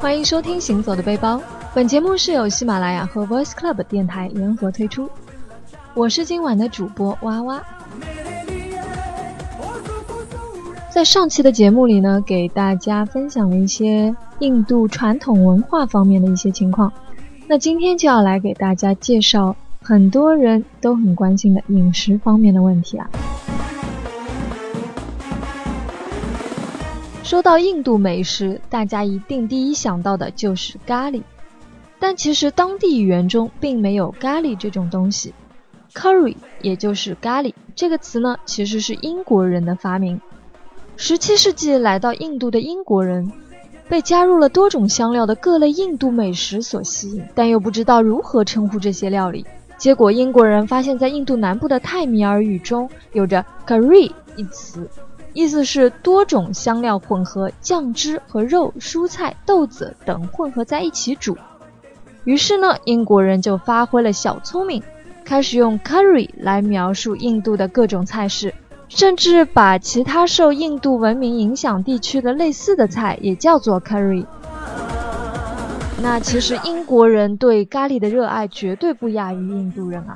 欢迎收听《行走的背包》。本节目是由喜马拉雅和 Voice Club 电台联合推出，我是今晚的主播。娃娃。在上期的节目里呢，给大家分享了一些印度传统文化方面的一些情况。那今天就要来给大家介绍很多人都很关心的饮食方面的问题啊。说到印度美食，大家一定第一想到的就是咖喱，但其实当地语言中并没有咖喱这种东西。curry 也就是咖喱这个词呢，其实是英国人的发明。十七世纪来到印度的英国人，被加入了多种香料的各类印度美食所吸引，但又不知道如何称呼这些料理。结果英国人发现，在印度南部的泰米尔语中有着 curry 一词，意思是多种香料混合酱汁和肉、蔬菜、豆子等混合在一起煮。于是呢，英国人就发挥了小聪明，开始用 curry 来描述印度的各种菜式。甚至把其他受印度文明影响地区的类似的菜也叫做 curry。那其实英国人对咖喱的热爱绝对不亚于印度人啊。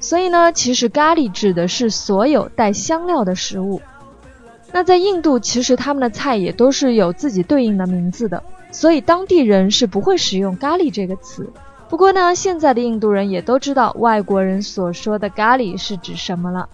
所以呢，其实咖喱指的是所有带香料的食物。那在印度，其实他们的菜也都是有自己对应的名字的，所以当地人是不会使用咖喱这个词。不过呢，现在的印度人也都知道外国人所说的咖喱是指什么了。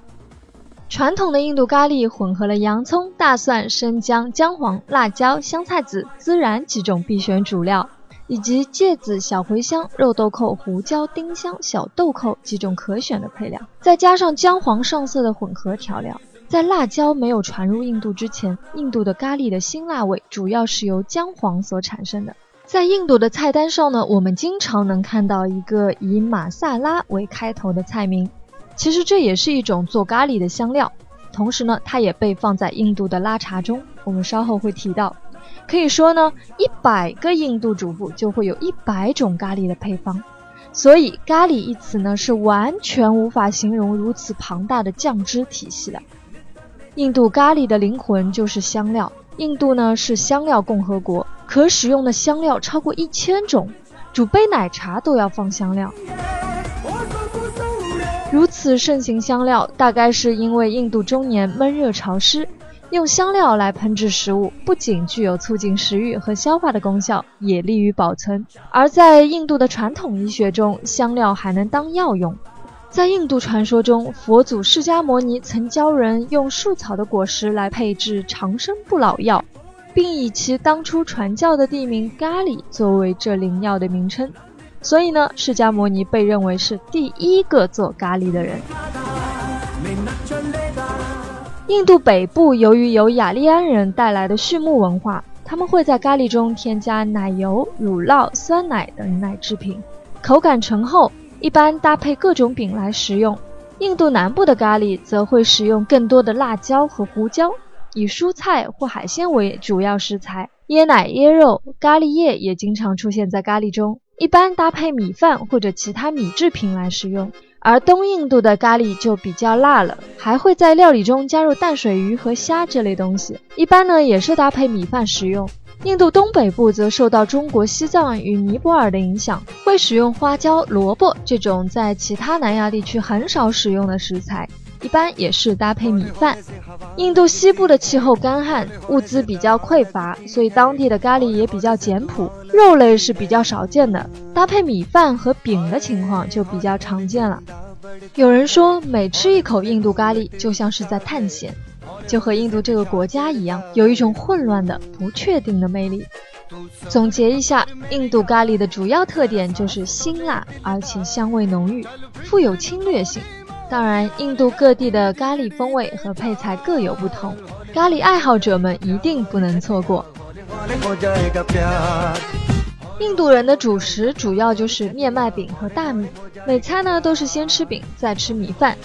传统的印度咖喱混合了洋葱、大蒜、生姜、姜黄、辣椒、香菜籽、孜然几种必选主料，以及芥子、小茴香、肉豆蔻、胡椒、丁香、小豆蔻几种可选的配料，再加上姜黄上色的混合调料。在辣椒没有传入印度之前，印度的咖喱的辛辣味主要是由姜黄所产生的。在印度的菜单上呢，我们经常能看到一个以马萨拉为开头的菜名。其实这也是一种做咖喱的香料，同时呢，它也被放在印度的拉茶中。我们稍后会提到。可以说呢，一百个印度主妇就会有一百种咖喱的配方。所以，咖喱一词呢，是完全无法形容如此庞大的酱汁体系的。印度咖喱的灵魂就是香料。印度呢是香料共和国，可使用的香料超过一千种，煮杯奶茶都要放香料。如此盛行香料，大概是因为印度中年闷热潮湿，用香料来烹制食物，不仅具有促进食欲和消化的功效，也利于保存。而在印度的传统医学中，香料还能当药用。在印度传说中，佛祖释迦摩尼曾教人用树草的果实来配制长生不老药，并以其当初传教的地名咖喱作为这灵药的名称。所以呢，释迦摩尼被认为是第一个做咖喱的人。印度北部由于有雅利安人带来的畜牧文化，他们会在咖喱中添加奶油、乳酪、酸奶等奶制品，口感醇厚，一般搭配各种饼来食用。印度南部的咖喱则会使用更多的辣椒和胡椒，以蔬菜或海鲜为主要食材，椰奶、椰肉、咖喱叶也经常出现在咖喱中。一般搭配米饭或者其他米制品来食用，而东印度的咖喱就比较辣了，还会在料理中加入淡水鱼和虾这类东西。一般呢也是搭配米饭食用。印度东北部则受到中国西藏与尼泊尔的影响，会使用花椒、萝卜这种在其他南亚地区很少使用的食材。一般也是搭配米饭。印度西部的气候干旱，物资比较匮乏，所以当地的咖喱也比较简朴，肉类是比较少见的。搭配米饭和饼的情况就比较常见了。有人说，每吃一口印度咖喱，就像是在探险，就和印度这个国家一样，有一种混乱的、不确定的魅力。总结一下，印度咖喱的主要特点就是辛辣，而且香味浓郁，富有侵略性。当然，印度各地的咖喱风味和配菜各有不同，咖喱爱好者们一定不能错过。印度人的主食主要就是面麦饼和大米，每餐呢都是先吃饼再吃米饭。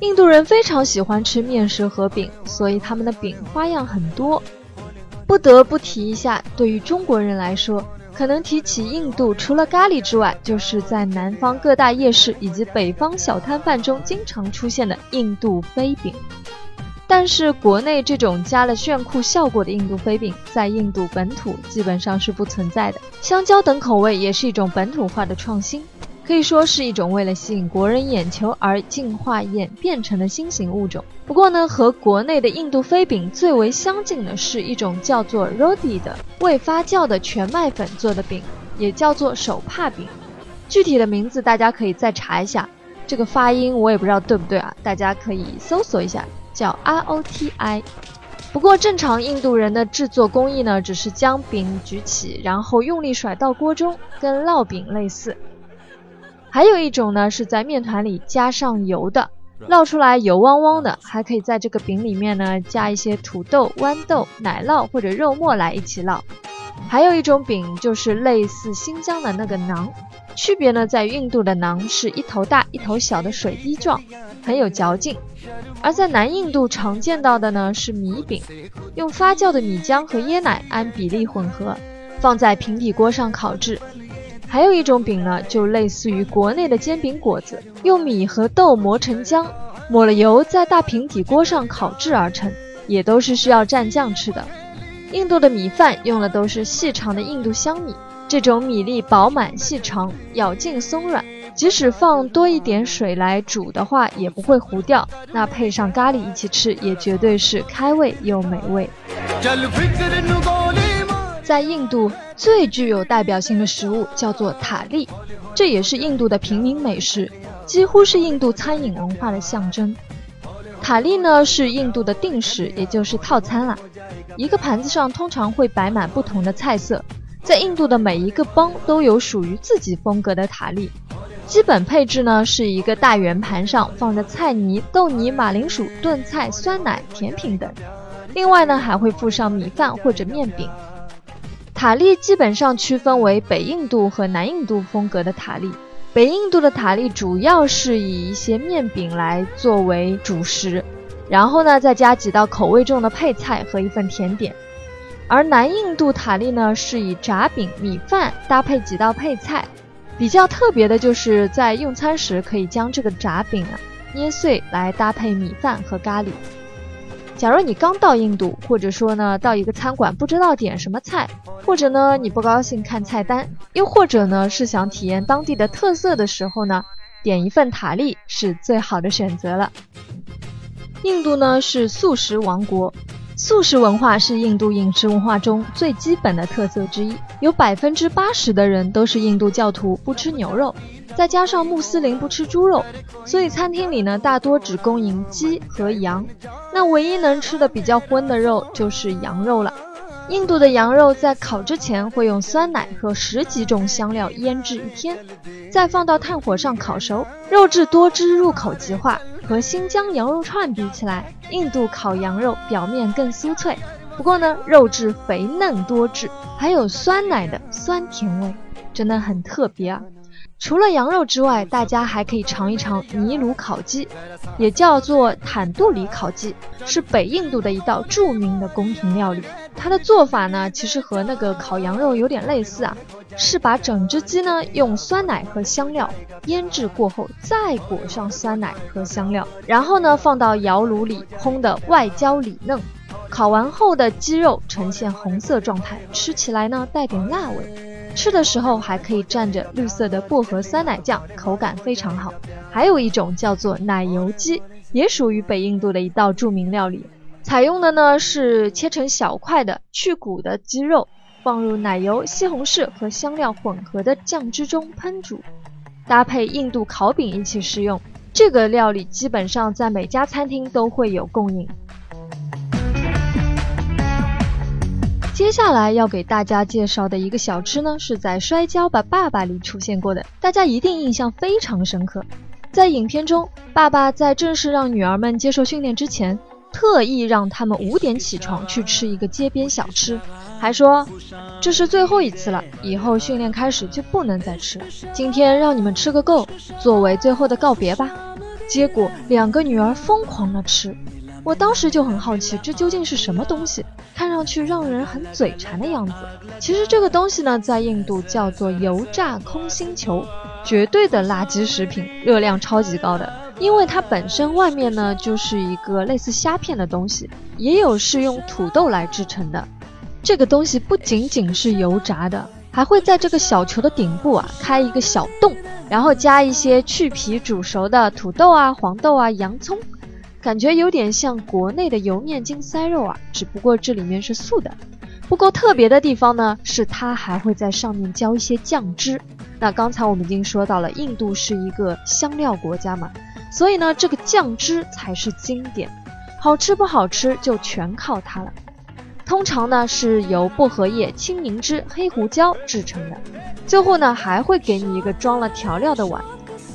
印度人非常喜欢吃面食和饼，所以他们的饼花样很多。不得不提一下，对于中国人来说，可能提起印度，除了咖喱之外，就是在南方各大夜市以及北方小摊贩中经常出现的印度飞饼。但是国内这种加了炫酷效果的印度飞饼，在印度本土基本上是不存在的。香蕉等口味也是一种本土化的创新。可以说是一种为了吸引国人眼球而进化演变成的新型物种。不过呢，和国内的印度飞饼最为相近的是一种叫做 roti 的未发酵的全麦粉做的饼，也叫做手帕饼。具体的名字大家可以再查一下，这个发音我也不知道对不对啊，大家可以搜索一下，叫 roti。不过正常印度人的制作工艺呢，只是将饼举起，然后用力甩到锅中，跟烙饼类似。还有一种呢，是在面团里加上油的，烙出来油汪汪的，还可以在这个饼里面呢加一些土豆、豌豆、奶酪或者肉末来一起烙。还有一种饼就是类似新疆的那个馕，区别呢在于印度的馕是一头大一头小的水滴状，很有嚼劲；而在南印度常见到的呢是米饼，用发酵的米浆和椰奶按比例混合，放在平底锅上烤制。还有一种饼呢，就类似于国内的煎饼果子，用米和豆磨成浆，抹了油，在大平底锅上烤制而成，也都是需要蘸酱吃的。印度的米饭用的都是细长的印度香米，这种米粒饱满细长，咬劲松软，即使放多一点水来煮的话，也不会糊掉。那配上咖喱一起吃，也绝对是开胃又美味。在印度最具有代表性的食物叫做塔利，这也是印度的平民美食，几乎是印度餐饮文化的象征。塔利呢是印度的定食，也就是套餐啦。一个盘子上通常会摆满不同的菜色，在印度的每一个邦都有属于自己风格的塔利。基本配置呢是一个大圆盘上放着菜泥、豆泥、马铃薯、炖菜、酸奶、甜品等，另外呢还会附上米饭或者面饼。塔利基本上区分为北印度和南印度风格的塔利。北印度的塔利主要是以一些面饼来作为主食，然后呢再加几道口味重的配菜和一份甜点。而南印度塔利呢是以炸饼、米饭搭配几道配菜。比较特别的就是在用餐时可以将这个炸饼啊捏碎来搭配米饭和咖喱。假如你刚到印度，或者说呢到一个餐馆不知道点什么菜，或者呢你不高兴看菜单，又或者呢是想体验当地的特色的时候呢，点一份塔利是最好的选择了。印度呢是素食王国，素食文化是印度饮食文化中最基本的特色之一，有百分之八十的人都是印度教徒，不吃牛肉。再加上穆斯林不吃猪肉，所以餐厅里呢大多只供应鸡和羊。那唯一能吃的比较荤的肉就是羊肉了。印度的羊肉在烤之前会用酸奶和十几种香料腌制一天，再放到炭火上烤熟，肉质多汁，入口即化。和新疆羊肉串比起来，印度烤羊肉表面更酥脆，不过呢肉质肥嫩多汁，还有酸奶的酸甜味，真的很特别啊。除了羊肉之外，大家还可以尝一尝尼鲁烤鸡，也叫做坦杜里烤鸡，是北印度的一道著名的宫廷料理。它的做法呢，其实和那个烤羊肉有点类似啊，是把整只鸡呢用酸奶和香料腌制过后，再裹上酸奶和香料，然后呢放到窑炉里烘的外焦里嫩，烤完后的鸡肉呈现红色状态，吃起来呢带点辣味。吃的时候还可以蘸着绿色的薄荷酸奶酱，口感非常好。还有一种叫做奶油鸡，也属于北印度的一道著名料理。采用的呢是切成小块的去骨的鸡肉，放入奶油、西红柿和香料混合的酱汁中烹煮，搭配印度烤饼一起食用。这个料理基本上在每家餐厅都会有供应。接下来要给大家介绍的一个小吃呢，是在《摔跤吧，爸爸》里出现过的，大家一定印象非常深刻。在影片中，爸爸在正式让女儿们接受训练之前，特意让他们五点起床去吃一个街边小吃，还说这是最后一次了，以后训练开始就不能再吃了。今天让你们吃个够，作为最后的告别吧。结果两个女儿疯狂的吃。我当时就很好奇，这究竟是什么东西？上去让人很嘴馋的样子。其实这个东西呢，在印度叫做油炸空心球，绝对的垃圾食品，热量超级高的。因为它本身外面呢就是一个类似虾片的东西，也有是用土豆来制成的。这个东西不仅仅是油炸的，还会在这个小球的顶部啊开一个小洞，然后加一些去皮煮熟的土豆啊、黄豆啊、洋葱。感觉有点像国内的油面筋塞肉啊，只不过这里面是素的。不过特别的地方呢，是它还会在上面浇一些酱汁。那刚才我们已经说到了，印度是一个香料国家嘛，所以呢，这个酱汁才是经典。好吃不好吃就全靠它了。通常呢是由薄荷叶、青柠汁、黑胡椒制成的。最后呢还会给你一个装了调料的碗。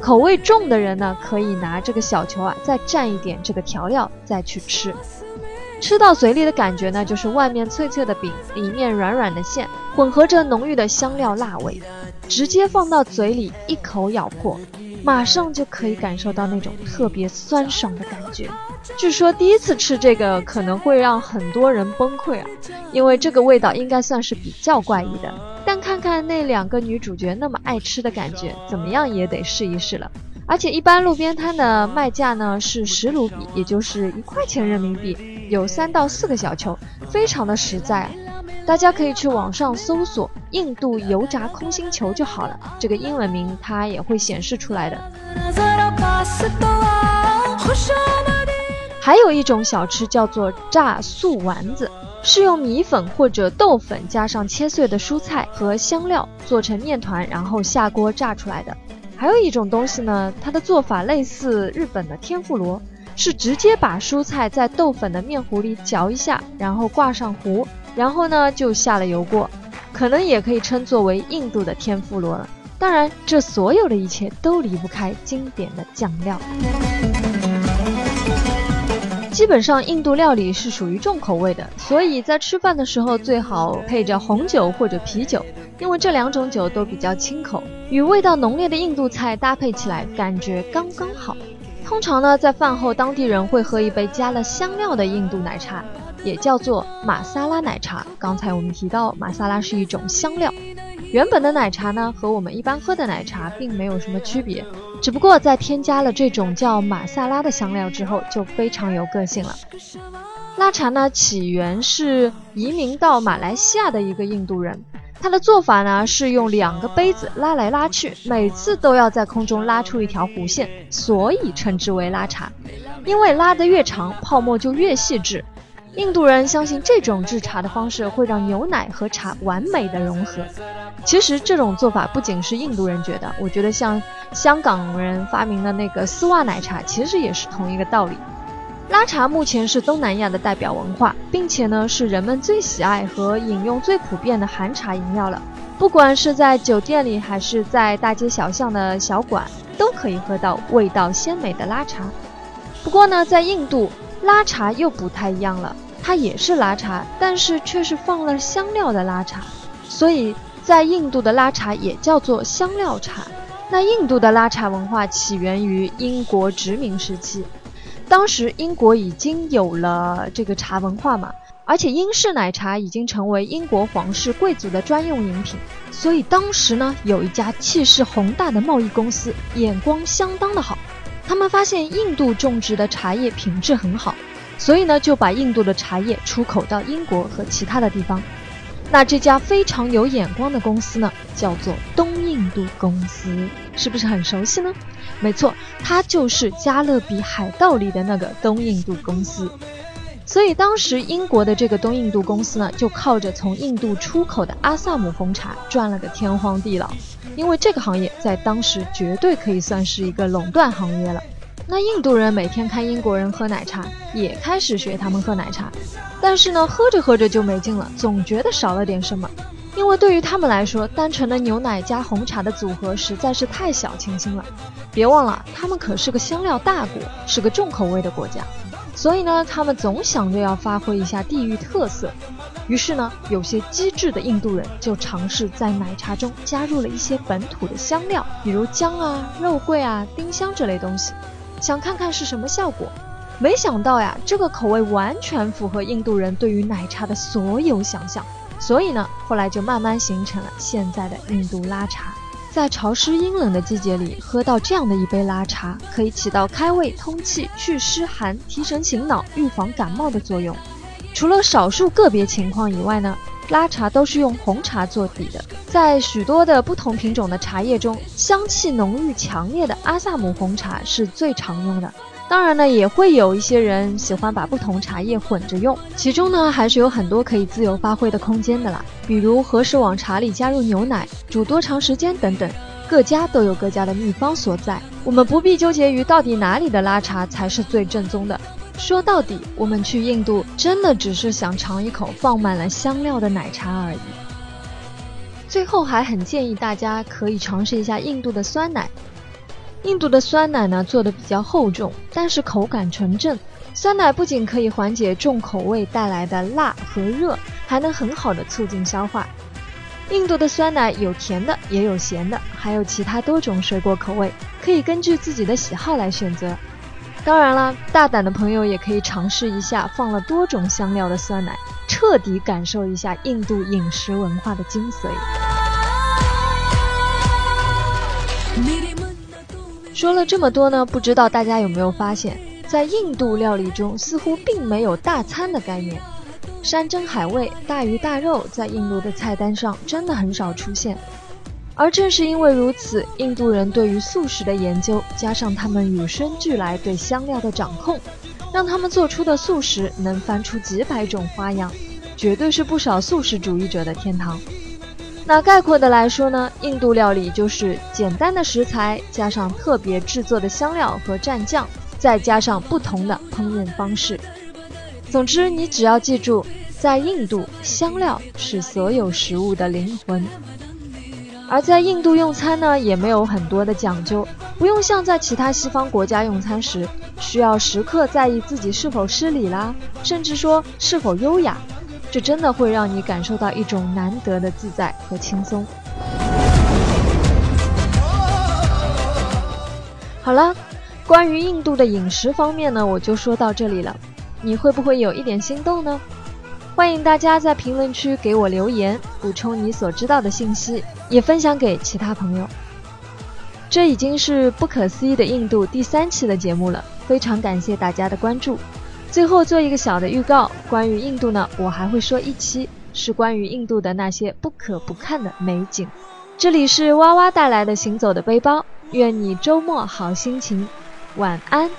口味重的人呢，可以拿这个小球啊，再蘸一点这个调料，再去吃。吃到嘴里的感觉呢，就是外面脆脆的饼，里面软软的馅，混合着浓郁的香料辣味，直接放到嘴里一口咬破，马上就可以感受到那种特别酸爽的感觉。据说第一次吃这个可能会让很多人崩溃啊，因为这个味道应该算是比较怪异的。但看那两个女主角那么爱吃的感觉，怎么样也得试一试了。而且一般路边摊的卖价呢是十卢比，也就是一块钱人民币，有三到四个小球，非常的实在。大家可以去网上搜索“印度油炸空心球”就好了，这个英文名它也会显示出来的。还有一种小吃叫做炸素丸子，是用米粉或者豆粉加上切碎的蔬菜和香料做成面团，然后下锅炸出来的。还有一种东西呢，它的做法类似日本的天妇罗，是直接把蔬菜在豆粉的面糊里搅一下，然后挂上糊，然后呢就下了油锅，可能也可以称作为印度的天妇罗了。当然，这所有的一切都离不开经典的酱料。基本上印度料理是属于重口味的，所以在吃饭的时候最好配着红酒或者啤酒，因为这两种酒都比较清口，与味道浓烈的印度菜搭配起来，感觉刚刚好。通常呢，在饭后，当地人会喝一杯加了香料的印度奶茶，也叫做玛萨拉奶茶。刚才我们提到，玛萨拉是一种香料。原本的奶茶呢，和我们一般喝的奶茶并没有什么区别，只不过在添加了这种叫马萨拉的香料之后，就非常有个性了。拉茶呢，起源是移民到马来西亚的一个印度人，他的做法呢是用两个杯子拉来拉去，每次都要在空中拉出一条弧线，所以称之为拉茶。因为拉得越长，泡沫就越细致。印度人相信这种制茶的方式会让牛奶和茶完美的融合。其实这种做法不仅是印度人觉得，我觉得像香港人发明的那个丝袜奶茶，其实也是同一个道理。拉茶目前是东南亚的代表文化，并且呢是人们最喜爱和饮用最普遍的含茶饮料了。不管是在酒店里，还是在大街小巷的小馆，都可以喝到味道鲜美的拉茶。不过呢，在印度拉茶又不太一样了，它也是拉茶，但是却是放了香料的拉茶，所以。在印度的拉茶也叫做香料茶。那印度的拉茶文化起源于英国殖民时期，当时英国已经有了这个茶文化嘛，而且英式奶茶已经成为英国皇室贵族的专用饮品，所以当时呢有一家气势宏大的贸易公司，眼光相当的好，他们发现印度种植的茶叶品质很好，所以呢就把印度的茶叶出口到英国和其他的地方。那这家非常有眼光的公司呢，叫做东印度公司，是不是很熟悉呢？没错，它就是《加勒比海盗》里的那个东印度公司。所以当时英国的这个东印度公司呢，就靠着从印度出口的阿萨姆红茶赚了个天荒地老，因为这个行业在当时绝对可以算是一个垄断行业了。那印度人每天看英国人喝奶茶，也开始学他们喝奶茶，但是呢，喝着喝着就没劲了，总觉得少了点什么。因为对于他们来说，单纯的牛奶加红茶的组合实在是太小清新了。别忘了，他们可是个香料大国，是个重口味的国家，所以呢，他们总想着要发挥一下地域特色。于是呢，有些机智的印度人就尝试在奶茶中加入了一些本土的香料，比如姜啊、肉桂啊、丁香这类东西。想看看是什么效果。没想到呀，这个口味完全符合印度人对于奶茶的所有想象，所以呢，后来就慢慢形成了现在的印度拉茶。在潮湿阴冷的季节里，喝到这样的一杯拉茶，可以起到开胃、通气、祛湿寒、提神醒脑、预防感冒的作用。除了少数个别情况以外呢，拉茶都是用红茶做底的。在许多的不同品种的茶叶中，香气浓郁强烈的阿萨姆红茶是最常用的。当然呢，也会有一些人喜欢把不同茶叶混着用，其中呢还是有很多可以自由发挥的空间的啦。比如何时往茶里加入牛奶、煮多长时间等等，各家都有各家的秘方所在。我们不必纠结于到底哪里的拉茶才是最正宗的。说到底，我们去印度真的只是想尝一口放满了香料的奶茶而已。最后还很建议大家可以尝试一下印度的酸奶。印度的酸奶呢做的比较厚重，但是口感纯正。酸奶不仅可以缓解重口味带来的辣和热，还能很好的促进消化。印度的酸奶有甜的，也有咸的，还有其他多种水果口味，可以根据自己的喜好来选择。当然了，大胆的朋友也可以尝试一下放了多种香料的酸奶，彻底感受一下印度饮食文化的精髓。说了这么多呢，不知道大家有没有发现，在印度料理中似乎并没有大餐的概念。山珍海味、大鱼大肉在印度的菜单上真的很少出现。而正是因为如此，印度人对于素食的研究，加上他们与生俱来对香料的掌控，让他们做出的素食能翻出几百种花样，绝对是不少素食主义者的天堂。那概括的来说呢，印度料理就是简单的食材，加上特别制作的香料和蘸酱，再加上不同的烹饪方式。总之，你只要记住，在印度，香料是所有食物的灵魂。而在印度用餐呢，也没有很多的讲究，不用像在其他西方国家用餐时，需要时刻在意自己是否失礼啦，甚至说是否优雅。这真的会让你感受到一种难得的自在和轻松。好了，关于印度的饮食方面呢，我就说到这里了。你会不会有一点心动呢？欢迎大家在评论区给我留言，补充你所知道的信息，也分享给其他朋友。这已经是不可思议的印度第三期的节目了，非常感谢大家的关注。最后做一个小的预告，关于印度呢，我还会说一期，是关于印度的那些不可不看的美景。这里是哇哇带来的行走的背包，愿你周末好心情，晚安。